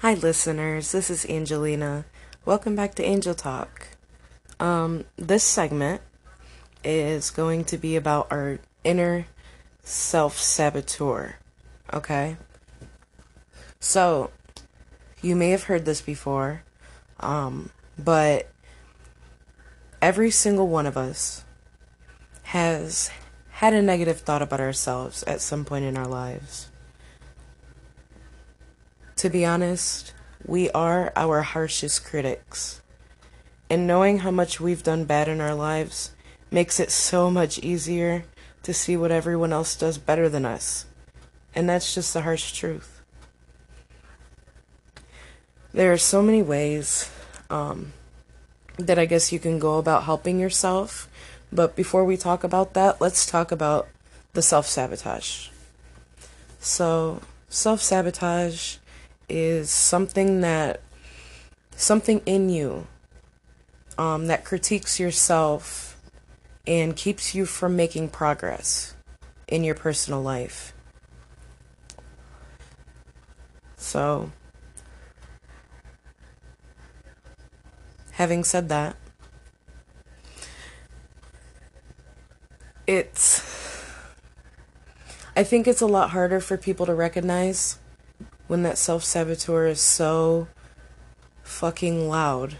Hi, listeners. This is Angelina. Welcome back to Angel Talk. Um, this segment is going to be about our inner self saboteur. Okay? So, you may have heard this before, um, but every single one of us has had a negative thought about ourselves at some point in our lives. To be honest, we are our harshest critics. And knowing how much we've done bad in our lives makes it so much easier to see what everyone else does better than us. And that's just the harsh truth. There are so many ways um, that I guess you can go about helping yourself. But before we talk about that, let's talk about the self sabotage. So, self sabotage is something that something in you um, that critiques yourself and keeps you from making progress in your personal life. So, having said that, it's I think it's a lot harder for people to recognize when that self saboteur is so fucking loud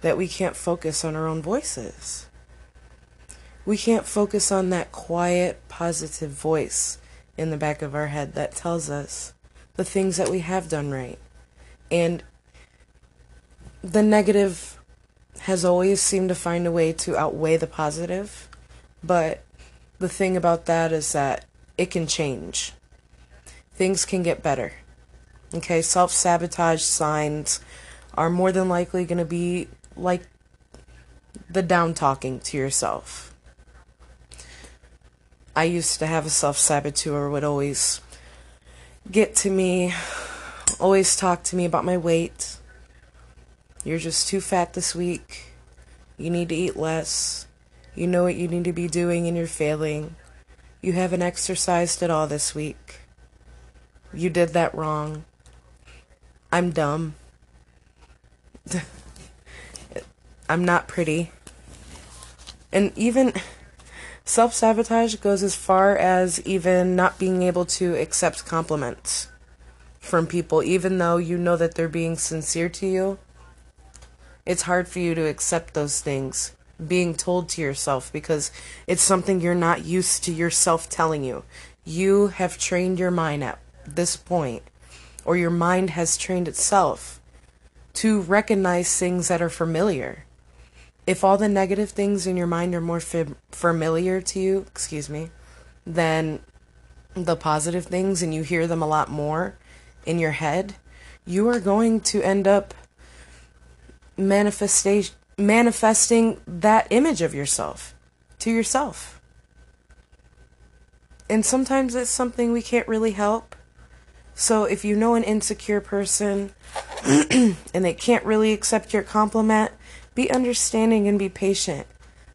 that we can't focus on our own voices. We can't focus on that quiet, positive voice in the back of our head that tells us the things that we have done right. And the negative has always seemed to find a way to outweigh the positive, but the thing about that is that it can change. Things can get better. Okay, self sabotage signs are more than likely going to be like the down talking to yourself. I used to have a self saboteur would always get to me, always talk to me about my weight. You're just too fat this week. You need to eat less. You know what you need to be doing and you're failing. You haven't exercised at all this week. You did that wrong. I'm dumb. I'm not pretty. And even self sabotage goes as far as even not being able to accept compliments from people, even though you know that they're being sincere to you. It's hard for you to accept those things being told to yourself because it's something you're not used to yourself telling you. You have trained your mind at this point or your mind has trained itself to recognize things that are familiar. If all the negative things in your mind are more familiar to you, excuse me, than the positive things and you hear them a lot more in your head, you are going to end up manifestation manifesting that image of yourself to yourself. And sometimes it's something we can't really help. So if you know an insecure person and they can't really accept your compliment, be understanding and be patient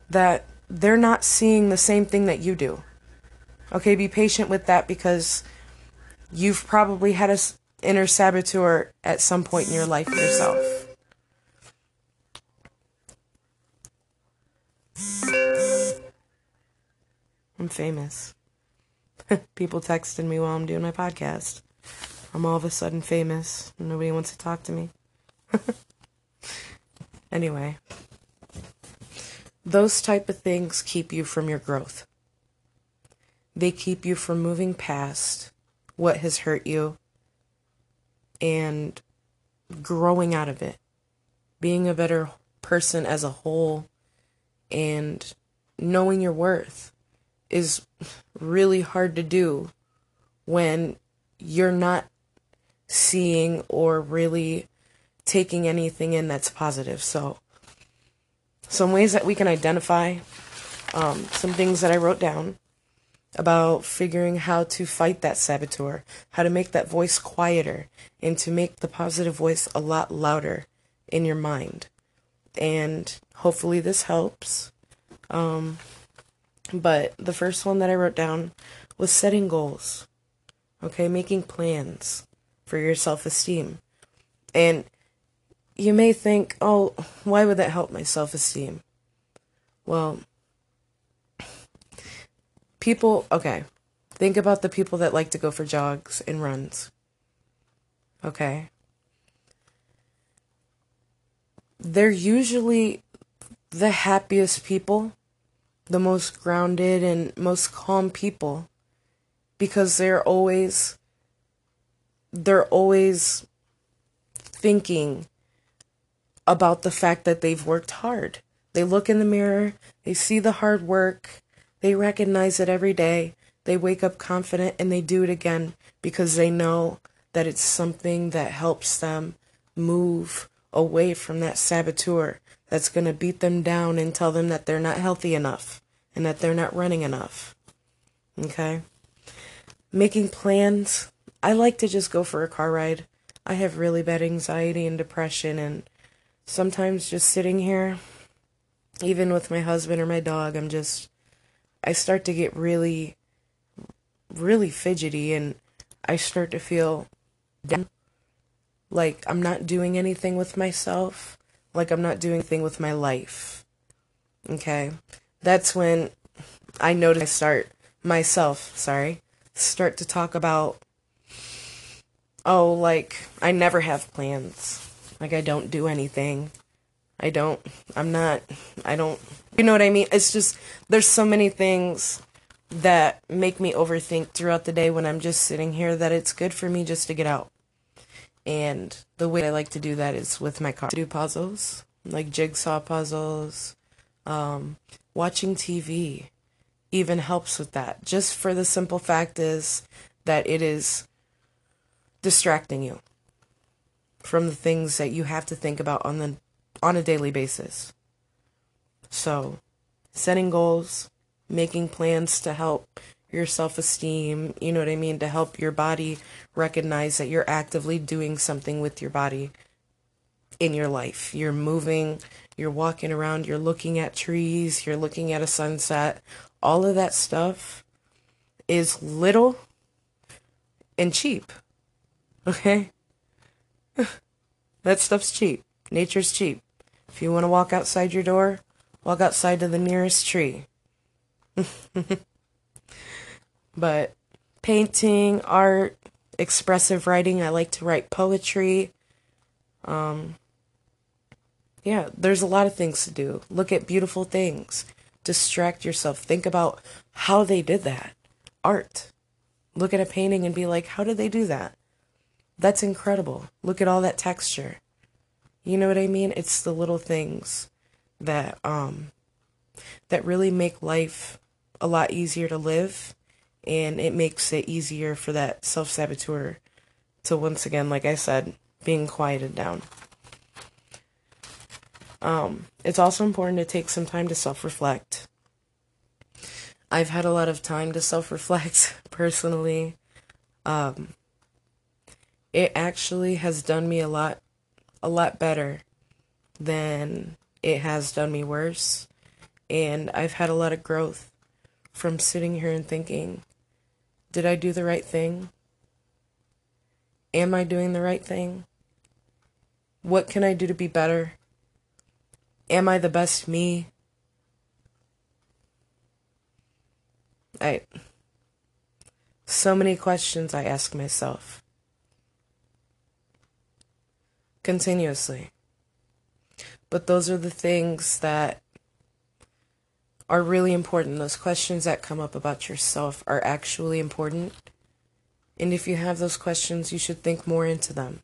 that they're not seeing the same thing that you do. Okay, be patient with that because you've probably had a inner saboteur at some point in your life yourself. I'm famous. People texting me while I'm doing my podcast. I'm all of a sudden famous. Nobody wants to talk to me. anyway, those type of things keep you from your growth. They keep you from moving past what has hurt you and growing out of it, being a better person as a whole, and knowing your worth is really hard to do when you're not seeing or really taking anything in that's positive. So, some ways that we can identify, um, some things that I wrote down about figuring how to fight that saboteur, how to make that voice quieter, and to make the positive voice a lot louder in your mind. And hopefully, this helps. Um, but the first one that I wrote down was setting goals. Okay, making plans for your self esteem. And you may think, oh, why would that help my self esteem? Well, people, okay, think about the people that like to go for jogs and runs. Okay. They're usually the happiest people, the most grounded and most calm people because they're always they're always thinking about the fact that they've worked hard. They look in the mirror, they see the hard work, they recognize it every day, they wake up confident and they do it again because they know that it's something that helps them move away from that saboteur that's going to beat them down and tell them that they're not healthy enough and that they're not running enough. Okay? Making plans. I like to just go for a car ride. I have really bad anxiety and depression, and sometimes just sitting here, even with my husband or my dog, I'm just, I start to get really, really fidgety, and I start to feel down. Like I'm not doing anything with myself. Like I'm not doing anything with my life. Okay? That's when I notice I start myself, sorry, start to talk about oh, like I never have plans. Like I don't do anything. I don't I'm not I don't you know what I mean? It's just there's so many things that make me overthink throughout the day when I'm just sitting here that it's good for me just to get out. And the way I like to do that is with my car. To do puzzles, like jigsaw puzzles, um, watching TV even helps with that. Just for the simple fact is that it is distracting you from the things that you have to think about on the on a daily basis. So, setting goals, making plans to help your self esteem, you know what I mean, to help your body recognize that you're actively doing something with your body in your life. You're moving, you're walking around, you're looking at trees, you're looking at a sunset. All of that stuff is little and cheap. Okay? that stuff's cheap. Nature's cheap. If you want to walk outside your door, walk outside to the nearest tree. But painting, art, expressive writing, I like to write poetry. Um, yeah, there's a lot of things to do. Look at beautiful things. Distract yourself. Think about how they did that. Art. Look at a painting and be like, how did they do that? That's incredible. Look at all that texture. You know what I mean? It's the little things that um that really make life a lot easier to live and it makes it easier for that self saboteur to once again, like I said, being quieted down. Um, it's also important to take some time to self reflect. I've had a lot of time to self reflect personally. Um, it actually has done me a lot, a lot better than it has done me worse. And I've had a lot of growth from sitting here and thinking, did I do the right thing? Am I doing the right thing? What can I do to be better? Am I the best me? I so many questions I ask myself continuously. But those are the things that are really important. Those questions that come up about yourself are actually important. And if you have those questions, you should think more into them.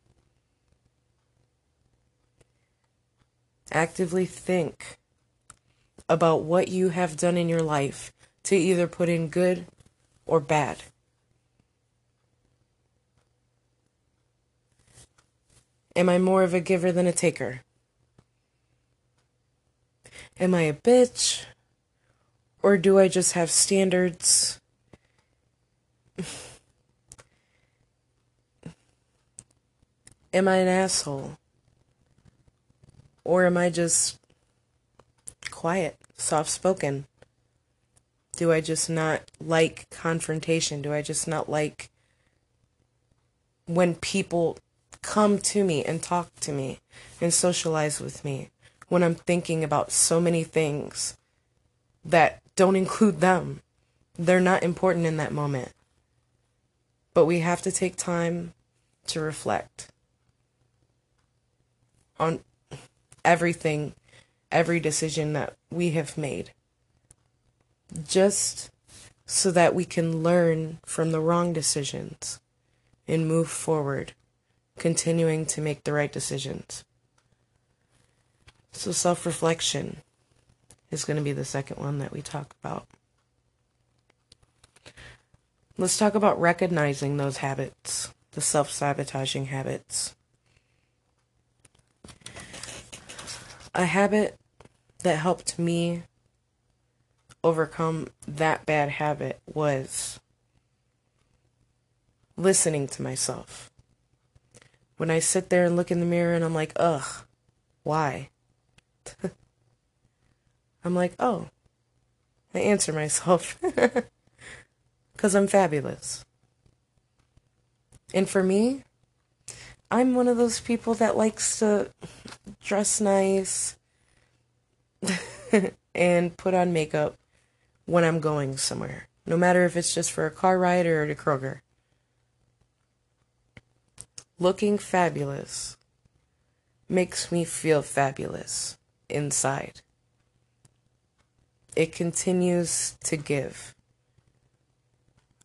Actively think about what you have done in your life to either put in good or bad. Am I more of a giver than a taker? Am I a bitch? Or do I just have standards? am I an asshole? Or am I just quiet, soft spoken? Do I just not like confrontation? Do I just not like when people come to me and talk to me and socialize with me when I'm thinking about so many things that don't include them. They're not important in that moment. But we have to take time to reflect on everything, every decision that we have made. Just so that we can learn from the wrong decisions and move forward, continuing to make the right decisions. So, self reflection is going to be the second one that we talk about. Let's talk about recognizing those habits, the self sabotaging habits. A habit that helped me overcome that bad habit was listening to myself. When I sit there and look in the mirror and I'm like, ugh, why? I'm like, oh, I answer myself because I'm fabulous. And for me, I'm one of those people that likes to dress nice and put on makeup when I'm going somewhere, no matter if it's just for a car ride or to Kroger. Looking fabulous makes me feel fabulous inside. It continues to give.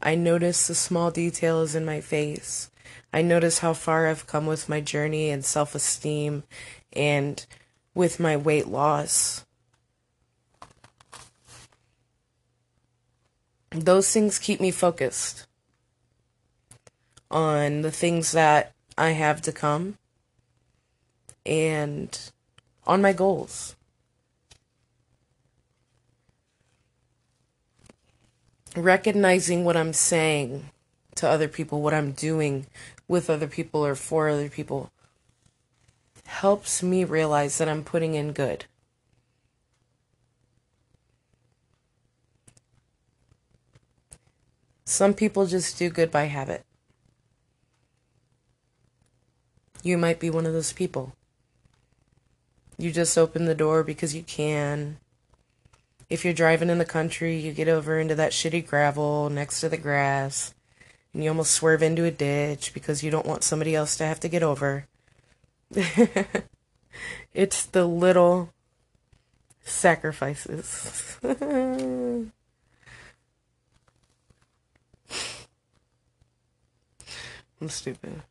I notice the small details in my face. I notice how far I've come with my journey and self esteem and with my weight loss. Those things keep me focused on the things that I have to come and on my goals. recognizing what I'm saying to other people, what I'm doing with other people or for other people, helps me realize that I'm putting in good. Some people just do good by habit. You might be one of those people. You just open the door because you can if you're driving in the country, you get over into that shitty gravel next to the grass, and you almost swerve into a ditch because you don't want somebody else to have to get over. it's the little sacrifices. I'm stupid.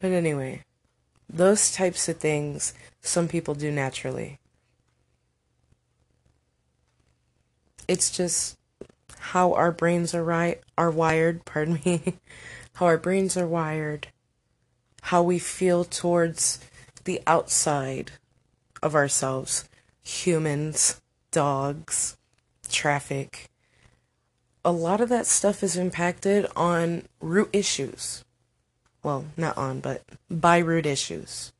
But anyway, those types of things some people do naturally. It's just how our brains are right are wired, pardon me. how our brains are wired. How we feel towards the outside of ourselves. Humans, dogs, traffic. A lot of that stuff is impacted on root issues well, not on, but by root issues.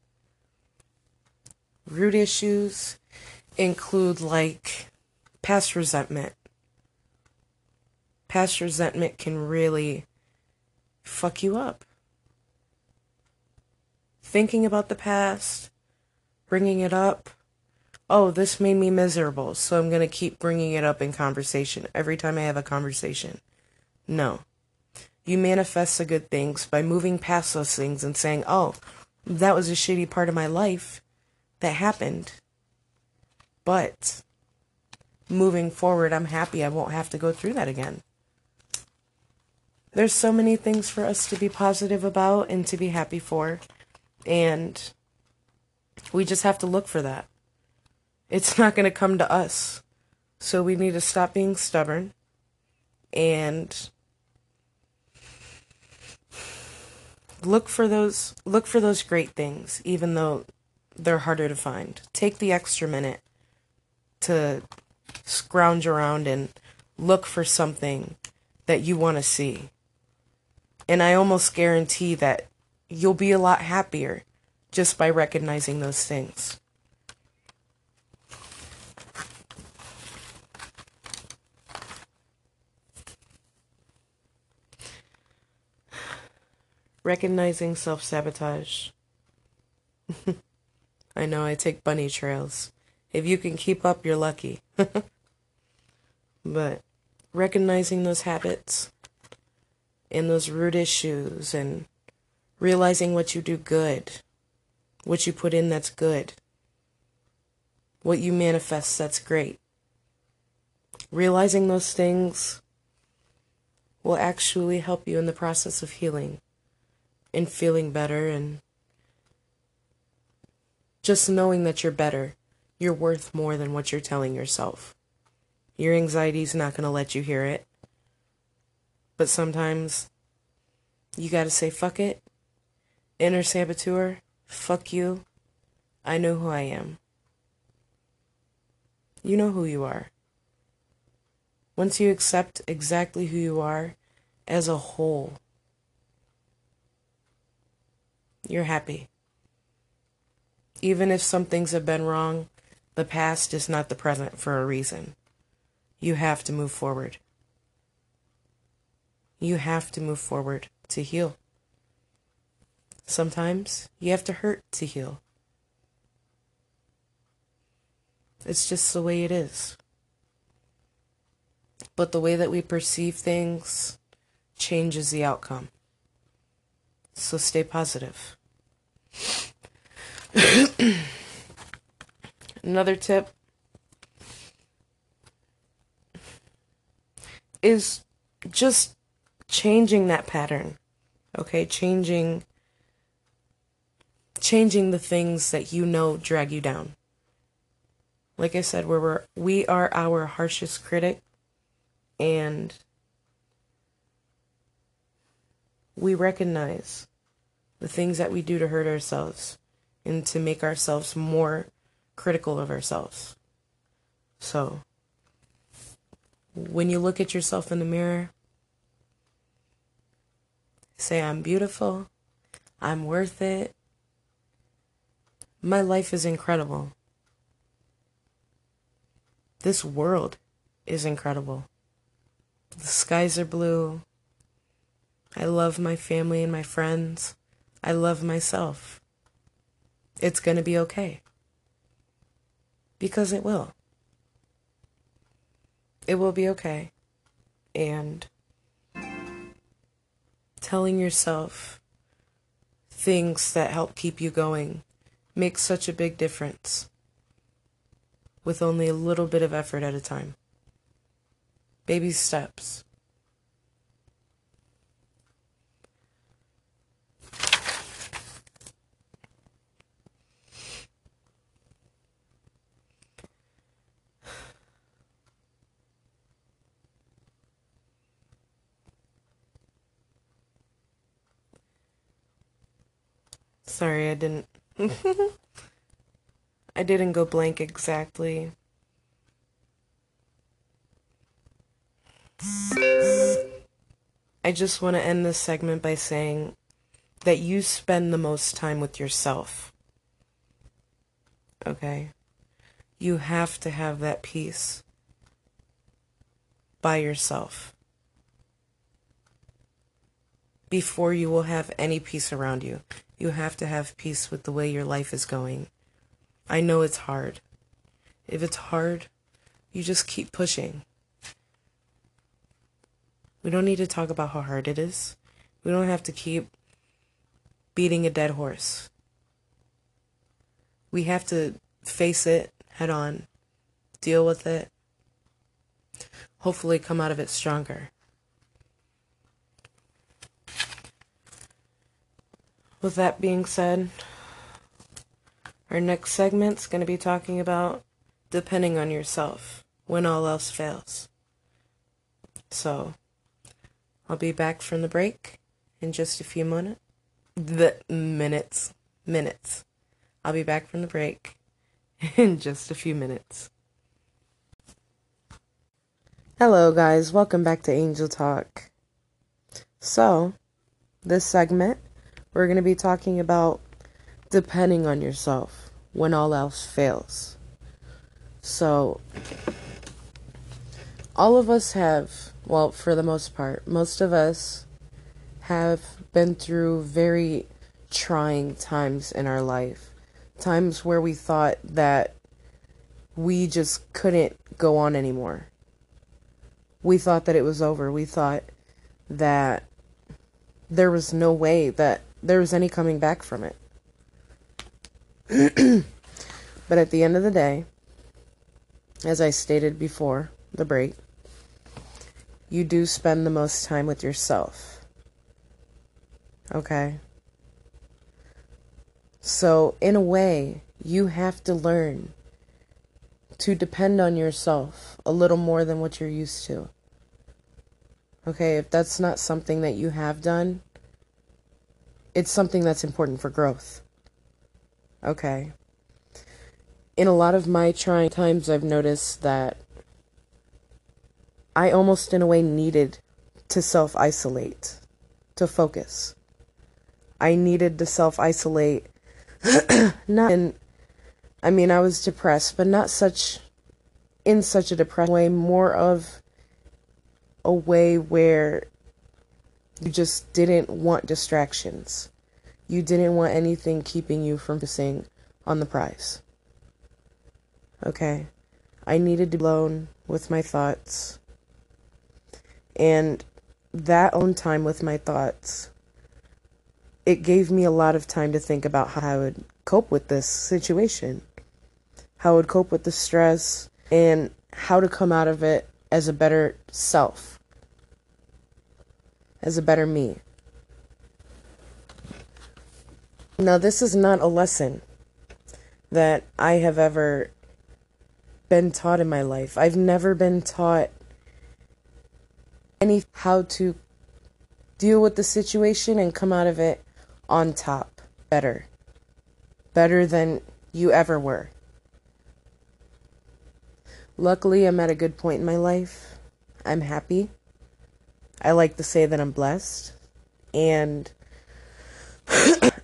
Root issues include like past resentment. Past resentment can really fuck you up. Thinking about the past, bringing it up. Oh, this made me miserable, so I'm going to keep bringing it up in conversation every time I have a conversation. No. You manifest the good things by moving past those things and saying, oh, that was a shitty part of my life that happened. But moving forward, I'm happy I won't have to go through that again. There's so many things for us to be positive about and to be happy for. And we just have to look for that. It's not going to come to us. So we need to stop being stubborn and look for those look for those great things even though they're harder to find take the extra minute to scrounge around and look for something that you want to see and i almost guarantee that you'll be a lot happier just by recognizing those things recognizing self sabotage. I know I take bunny trails. If you can keep up, you're lucky. but recognizing those habits and those root issues and realizing what you do good, what you put in that's good, what you manifest that's great. Realizing those things will actually help you in the process of healing and feeling better and just knowing that you're better. You're worth more than what you're telling yourself. Your anxiety's not going to let you hear it. But sometimes you got to say, fuck it. Inner saboteur, fuck you. I know who I am. You know who you are. Once you accept exactly who you are as a whole, you're happy. Even if some things have been wrong, the past is not the present for a reason. You have to move forward. You have to move forward to heal. Sometimes you have to hurt to heal. It's just the way it is. But the way that we perceive things changes the outcome. So stay positive. Another tip is just changing that pattern. Okay, changing changing the things that you know drag you down. Like I said, we're, we are our harshest critic and we recognize the things that we do to hurt ourselves and to make ourselves more critical of ourselves. So, when you look at yourself in the mirror, say, I'm beautiful, I'm worth it, my life is incredible. This world is incredible. The skies are blue. I love my family and my friends. I love myself. It's going to be okay. Because it will. It will be okay. And telling yourself things that help keep you going makes such a big difference with only a little bit of effort at a time. Baby steps. Sorry, I didn't. I didn't go blank exactly. I just want to end this segment by saying that you spend the most time with yourself. Okay? You have to have that peace by yourself before you will have any peace around you. You have to have peace with the way your life is going. I know it's hard. If it's hard, you just keep pushing. We don't need to talk about how hard it is. We don't have to keep beating a dead horse. We have to face it head on, deal with it, hopefully come out of it stronger. With that being said, our next segment's going to be talking about depending on yourself when all else fails. So, I'll be back from the break in just a few minutes. The minutes. Minutes. I'll be back from the break in just a few minutes. Hello, guys. Welcome back to Angel Talk. So, this segment, we're going to be talking about depending on yourself when all else fails. So, all of us have, well, for the most part, most of us have been through very trying times in our life. Times where we thought that we just couldn't go on anymore. We thought that it was over. We thought that there was no way that there was any coming back from it. but at the end of the day, as I stated before the break, you do spend the most time with yourself. Okay? So, in a way, you have to learn to depend on yourself a little more than what you're used to. Okay, if that's not something that you have done, it's something that's important for growth. Okay. In a lot of my trying times, I've noticed that I almost, in a way, needed to self isolate, to focus. I needed to self isolate. not in, I mean, I was depressed, but not such, in such a depressed way, more of a way where you just didn't want distractions. You didn't want anything keeping you from focusing on the prize. Okay. I needed to be alone with my thoughts. And that own time with my thoughts, it gave me a lot of time to think about how I would cope with this situation, how I would cope with the stress, and how to come out of it as a better self as a better me. Now, this is not a lesson that I have ever been taught in my life. I've never been taught any how to deal with the situation and come out of it on top better. Better than you ever were. Luckily, I'm at a good point in my life. I'm happy. I like to say that I'm blessed. And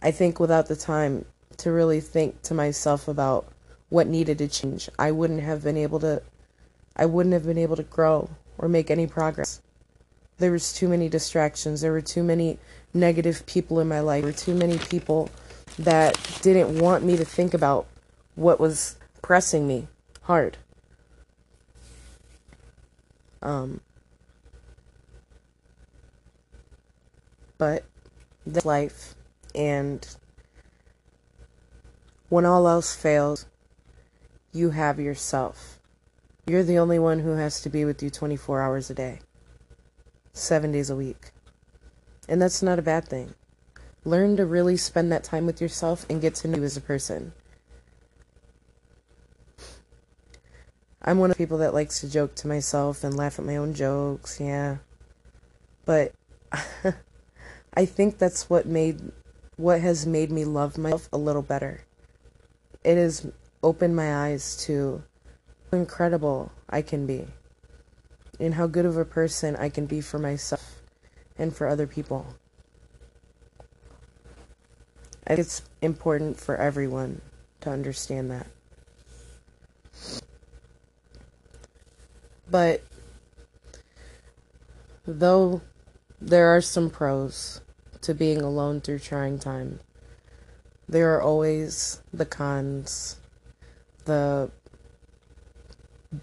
I think without the time to really think to myself about what needed to change, I wouldn't have been able to I wouldn't have been able to grow or make any progress. There was too many distractions. There were too many negative people in my life. There were too many people that didn't want me to think about what was pressing me hard. Um but that's life. And when all else fails, you have yourself. You're the only one who has to be with you 24 hours a day, seven days a week. And that's not a bad thing. Learn to really spend that time with yourself and get to know you as a person. I'm one of the people that likes to joke to myself and laugh at my own jokes, yeah. But I think that's what made what has made me love myself a little better. It has opened my eyes to how incredible I can be and how good of a person I can be for myself and for other people. I think it's important for everyone to understand that. But though there are some pros to being alone through trying time. There are always the cons, the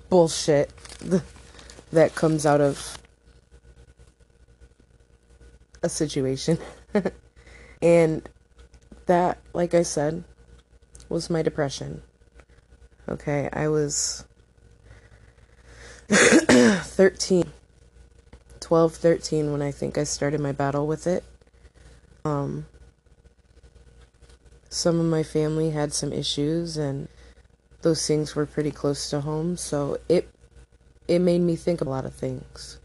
bullshit that comes out of a situation. and that, like I said, was my depression. Okay, I was 13, 12, 13 when I think I started my battle with it. Um, some of my family had some issues, and those things were pretty close to home. So it it made me think a lot of things.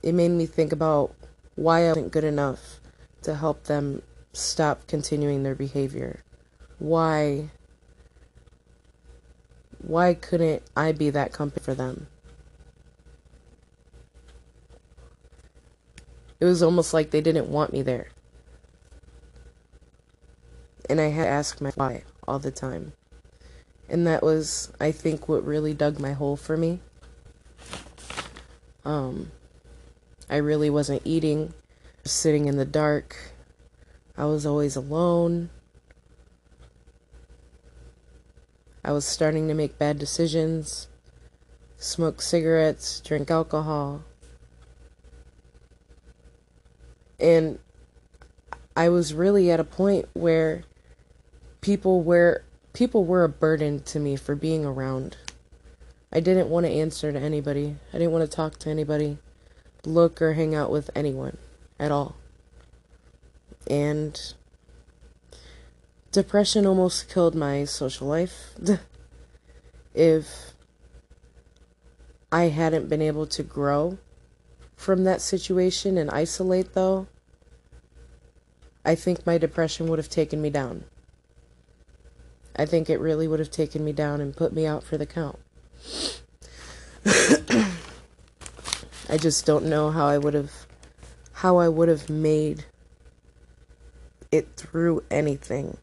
It made me think about why I wasn't good enough to help them stop continuing their behavior. Why why couldn't I be that company for them? It was almost like they didn't want me there. And I had to ask my why all the time. And that was, I think, what really dug my hole for me. Um, I really wasn't eating, sitting in the dark. I was always alone. I was starting to make bad decisions, smoke cigarettes, drink alcohol. And I was really at a point where people were people were a burden to me for being around. I didn't want to answer to anybody. I didn't want to talk to anybody, look or hang out with anyone at all. And depression almost killed my social life. if I hadn't been able to grow from that situation and isolate, though, I think my depression would have taken me down. I think it really would have taken me down and put me out for the count. I just don't know how I would have how I would have made it through anything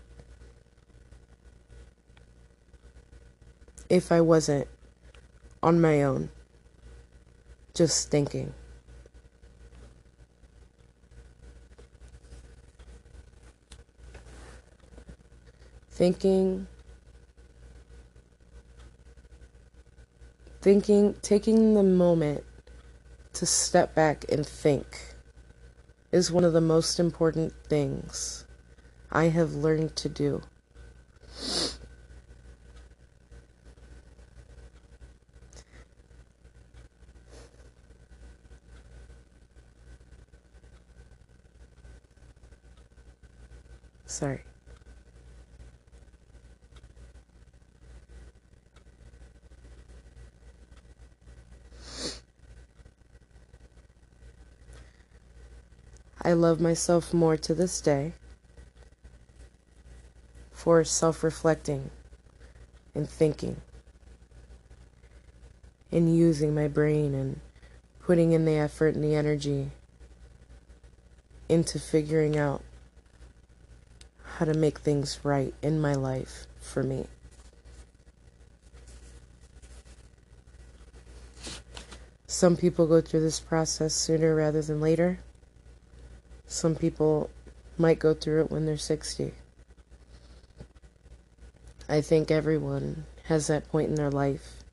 if I wasn't on my own just thinking. Thinking thinking, taking the moment to step back and think is one of the most important things I have learned to do. Sorry. I love myself more to this day for self reflecting and thinking and using my brain and putting in the effort and the energy into figuring out how to make things right in my life for me. Some people go through this process sooner rather than later. Some people might go through it when they're 60. I think everyone has that point in their life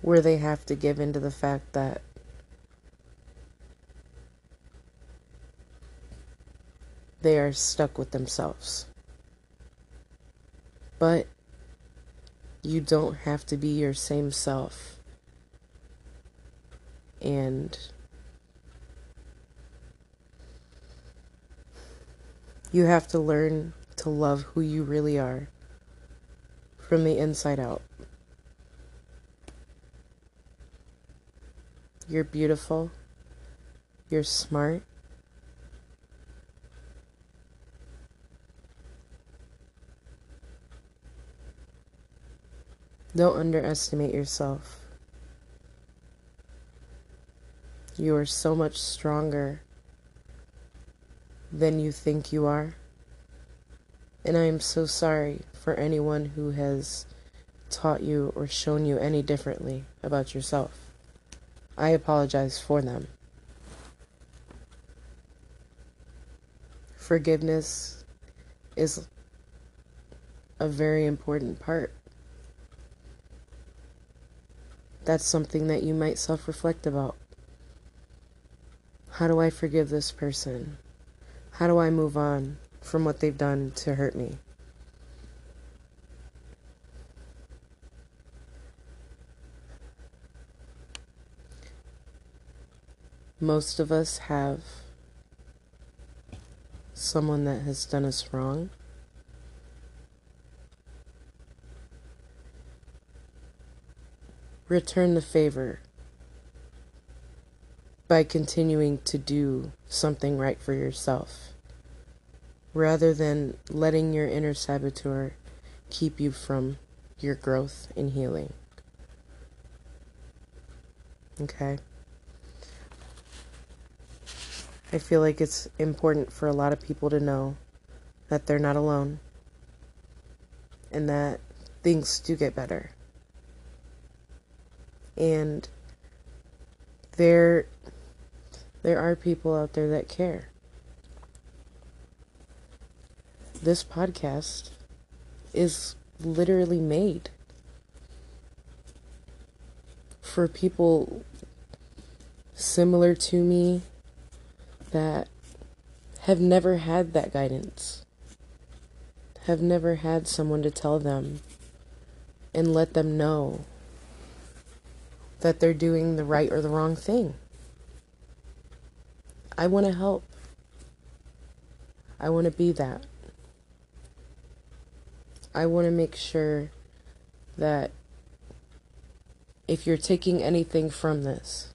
where they have to give in to the fact that they are stuck with themselves. But you don't have to be your same self. And You have to learn to love who you really are from the inside out. You're beautiful. You're smart. Don't underestimate yourself. You are so much stronger than you think you are. And I am so sorry for anyone who has taught you or shown you any differently about yourself. I apologize for them. Forgiveness is a very important part. That's something that you might self reflect about. How do I forgive this person? How do I move on from what they've done to hurt me? Most of us have someone that has done us wrong. Return the favor by continuing to do something right for yourself rather than letting your inner saboteur keep you from your growth and healing. Okay? I feel like it's important for a lot of people to know that they're not alone and that things do get better. And there There are people out there that care. This podcast is literally made for people similar to me that have never had that guidance, have never had someone to tell them and let them know that they're doing the right or the wrong thing. I want to help. I want to be that. I want to make sure that if you're taking anything from this,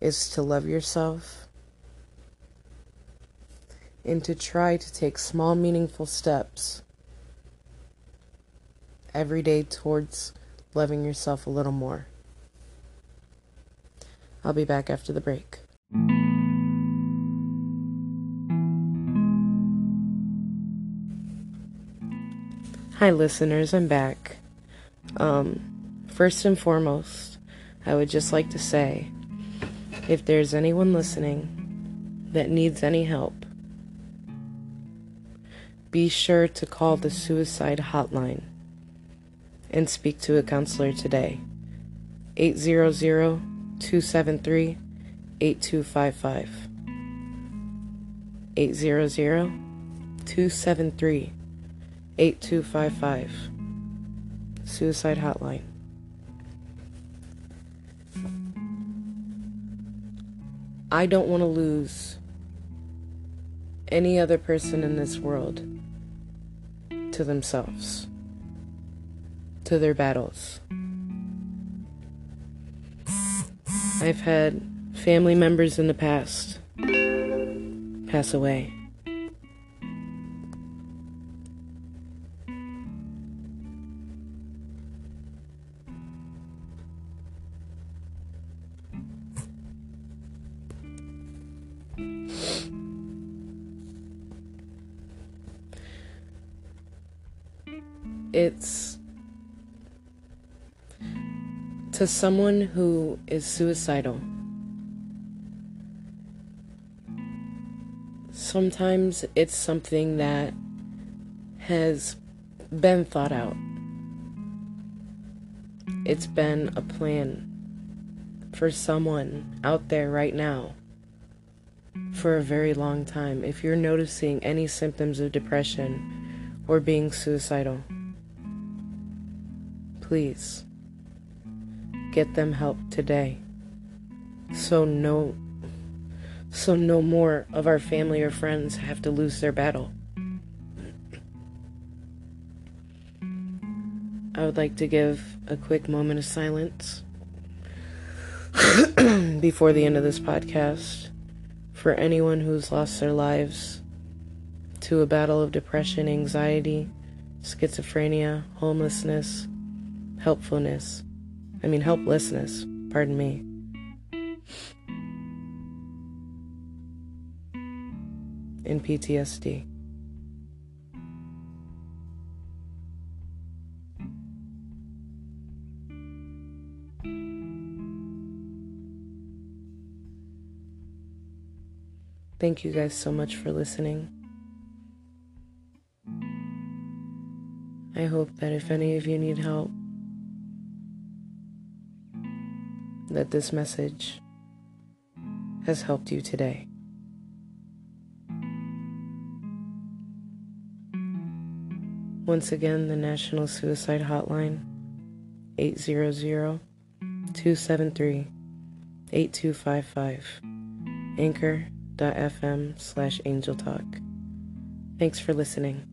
is to love yourself and to try to take small, meaningful steps every day towards loving yourself a little more. I'll be back after the break. Hi, listeners, I'm back. Um, first and foremost, I would just like to say if there's anyone listening that needs any help, be sure to call the suicide hotline and speak to a counselor today. 800 273 8255. 800 273 8255. Suicide Hotline. I don't want to lose any other person in this world to themselves, to their battles. I've had family members in the past pass away. It's to someone who is suicidal. Sometimes it's something that has been thought out. It's been a plan for someone out there right now for a very long time. If you're noticing any symptoms of depression or being suicidal, please get them help today. So no so no more of our family or friends have to lose their battle. I would like to give a quick moment of silence before the end of this podcast for anyone who's lost their lives to a battle of depression, anxiety, schizophrenia, homelessness, helpfulness. I mean, helplessness, pardon me. In PTSD. Thank you guys so much for listening. I hope that if any of you need help, that this message has helped you today. Once again, the National Suicide Hotline 800 273 8255 anchor.fm slash angel talk. Thanks for listening.